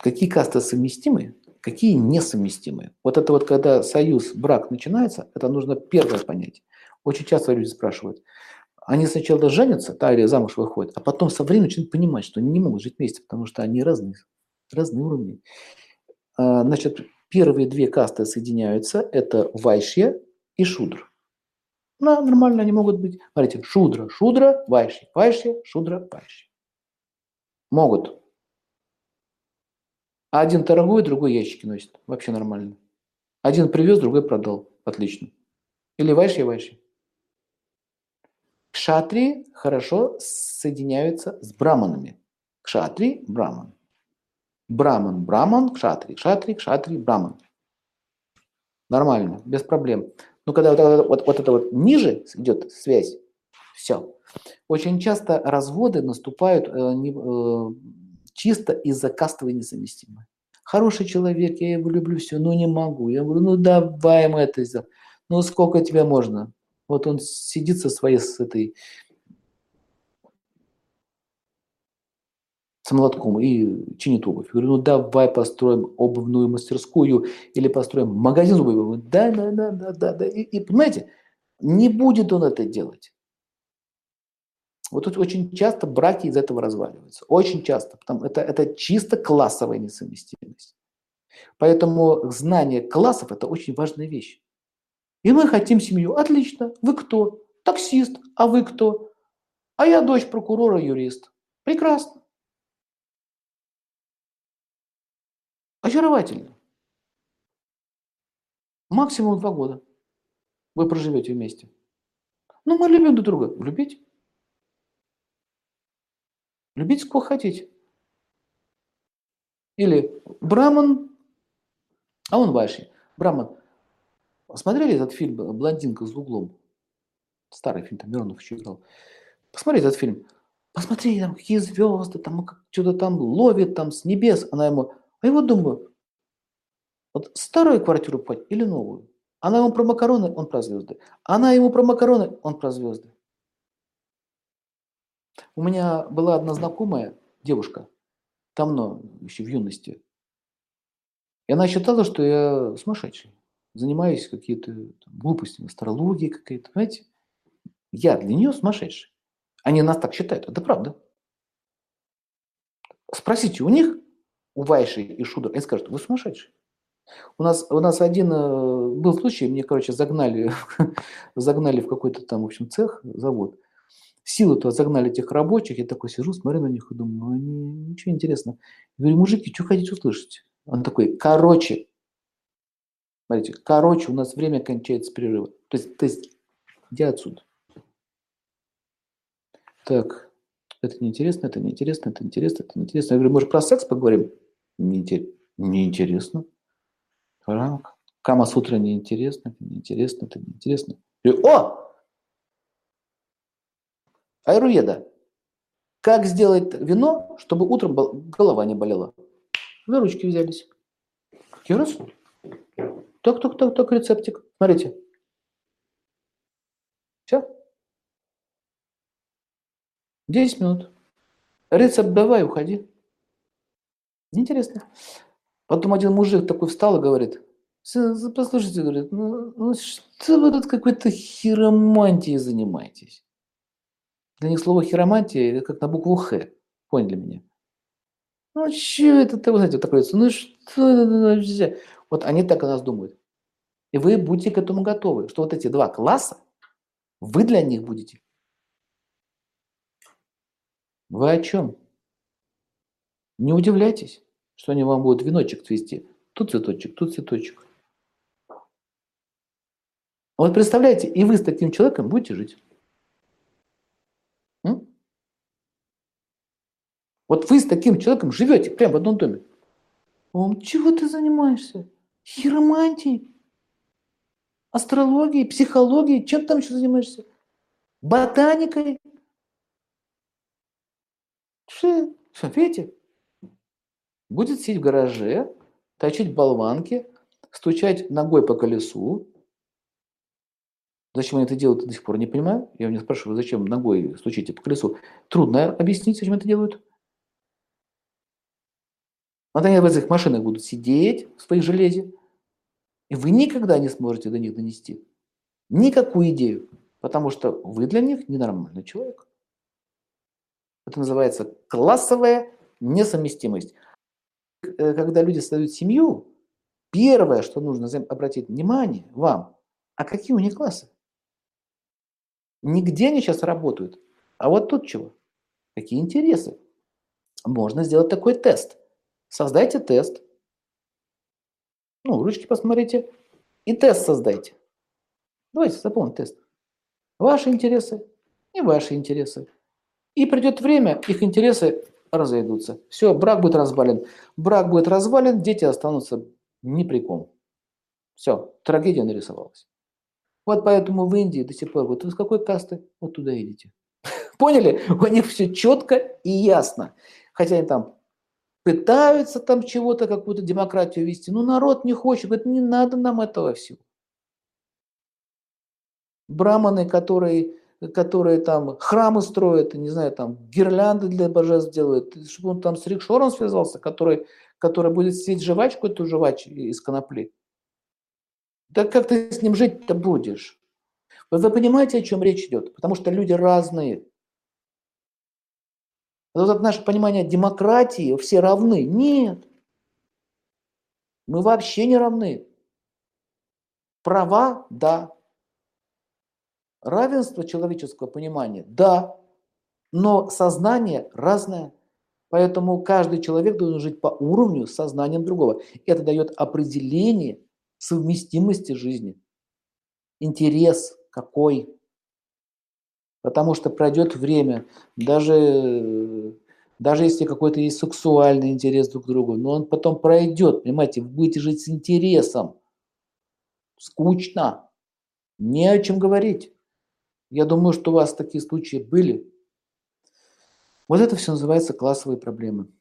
какие касты совместимы, какие несовместимы. Вот это вот, когда союз, брак начинается, это нужно первое понять. Очень часто люди спрашивают, они сначала женятся, да, или замуж выходят, а потом со временем начинают понимать, что они не могут жить вместе, потому что они разные, разные уровни. А, значит, первые две касты соединяются, это вайшья и шудр. Ну, нормально они могут быть. Смотрите, шудра, шудра, вайшья, вайшья, шудра, вайшья. Могут. А один торгует, другой ящики носит. Вообще нормально. Один привез, другой продал. Отлично. Или вайшья, вайшья. Кшатри хорошо соединяются с браманами. Кшатри – браман. Браман – браман, кшатри. Кшатри – кшатри, браман. Нормально, без проблем. Но когда вот, вот, вот это вот ниже идет связь, все. Очень часто разводы наступают э, не, э, чисто из-за кастовой несовместимой. Хороший человек, я его люблю, все, но не могу. Я говорю, ну давай мы это сделаем. Ну сколько тебе можно? Вот он сидит со своей, с этой, с молотком и чинит обувь. Я говорю, ну давай построим обувную мастерскую или построим магазин обуви. Да, да, да, да, да, да. И, и понимаете, не будет он это делать. Вот тут очень часто браки из этого разваливаются. Очень часто. Потому это, это чисто классовая несовместимость. Поэтому знание классов – это очень важная вещь. И мы хотим семью. Отлично. Вы кто? Таксист. А вы кто? А я дочь прокурора, юрист. Прекрасно. Очаровательно. Максимум два года вы проживете вместе. Ну, мы любим друг друга. Любить. Любите, кого хотите. Или Браман, а он ваши. Браман, Смотрели этот фильм «Блондинка с углом»? Старый фильм, там Миронов еще играл. Посмотри этот фильм. Посмотри, там какие звезды, там что-то там ловит там с небес. Она ему... А я вот думаю, вот старую квартиру покупать или новую? Она ему про макароны, он про звезды. Она ему про макароны, он про звезды. У меня была одна знакомая девушка, давно, еще в юности. И она считала, что я сумасшедший занимаюсь какие-то глупостями, астрологией какая-то, понимаете? Я для нее сумасшедший. Они нас так считают, это правда. Спросите у них, у Вайши и Шудра, они скажут, вы сумасшедший. У нас, у нас один э, был случай, мне, короче, загнали, загнали в какой-то там, в общем, цех, завод. Силу то загнали этих рабочих, я такой сижу, смотрю на них и думаю, ну, они, ничего интересного. Я говорю, мужики, что хотите услышать? Он такой, короче, Смотрите, короче, у нас время кончается перерыва. То есть, то есть иди отсюда. Так, это неинтересно, это неинтересно, это интересно, это неинтересно. Я говорю, может, про секс поговорим? Неинтересно. Неинтересно. Кама сутра неинтересно, это неинтересно, это неинтересно. Я говорю, О! Айруеда. Как сделать вино, чтобы утром голова не болела? За ручки взялись. Какие раз? Так, так, так, так, рецептик. Смотрите. Все. 10 минут. Рецепт давай, уходи. Интересно. Потом один мужик такой встал и говорит, послушайте, говорит, ну, ну что вы тут какой-то хиромантией занимаетесь? Для них слово хиромантия это как на букву Х. Поняли меня? Ну, что это, вы знаете, вот такое, ну что это, вот они так о нас думают. И вы будете к этому готовы, что вот эти два класса, вы для них будете. Вы о чем? Не удивляйтесь, что они вам будут веночек цвести. Тут цветочек, тут цветочек. Вот представляете, и вы с таким человеком будете жить. Вот вы с таким человеком живете прямо в одном доме. Он, чего ты занимаешься? Хиромантией? Астрологией, психологией? Чем там еще занимаешься? Ботаникой? Что? Видите? Будет сидеть в гараже, точить болванки, стучать ногой по колесу. Зачем они это делают, до сих пор не понимаю. Я у них спрашиваю, зачем ногой стучите по колесу. Трудно объяснить, зачем это делают. Вот они в этих машинах будут сидеть в своих железе, и вы никогда не сможете до них донести никакую идею, потому что вы для них ненормальный человек. Это называется классовая несовместимость. Э, когда люди создают семью, первое, что нужно обратить внимание вам, а какие у них классы? Нигде они сейчас работают. А вот тут чего? Какие интересы? Можно сделать такой тест. Создайте тест. Ну, ручки посмотрите. И тест создайте. Давайте запомним тест. Ваши интересы и ваши интересы. И придет время, их интересы разойдутся. Все, брак будет развален. Брак будет развален, дети останутся ни при ком. Все, трагедия нарисовалась. Вот поэтому в Индии до сих пор, вот вы с какой касты, вот туда идите. Поняли? У них все четко и ясно. Хотя они там пытаются там чего-то, какую-то демократию вести. Но народ не хочет, говорит, не надо нам этого всего. Браманы, которые, которые там храмы строят, не знаю, там гирлянды для божеств делают, чтобы он там с рикшором связался, который, который будет сидеть жвачку, эту жвачь из конопли. Да как ты с ним жить-то будешь? Вы, вы понимаете, о чем речь идет? Потому что люди разные. Вот наше понимание демократии, все равны. Нет. Мы вообще не равны. Права – да. Равенство человеческого понимания – да. Но сознание разное. Поэтому каждый человек должен жить по уровню с сознанием другого. Это дает определение совместимости жизни. Интерес какой. Потому что пройдет время, даже, даже если какой-то есть сексуальный интерес друг к другу, но он потом пройдет, понимаете, вы будете жить с интересом. Скучно. Не о чем говорить. Я думаю, что у вас такие случаи были. Вот это все называется классовые проблемы.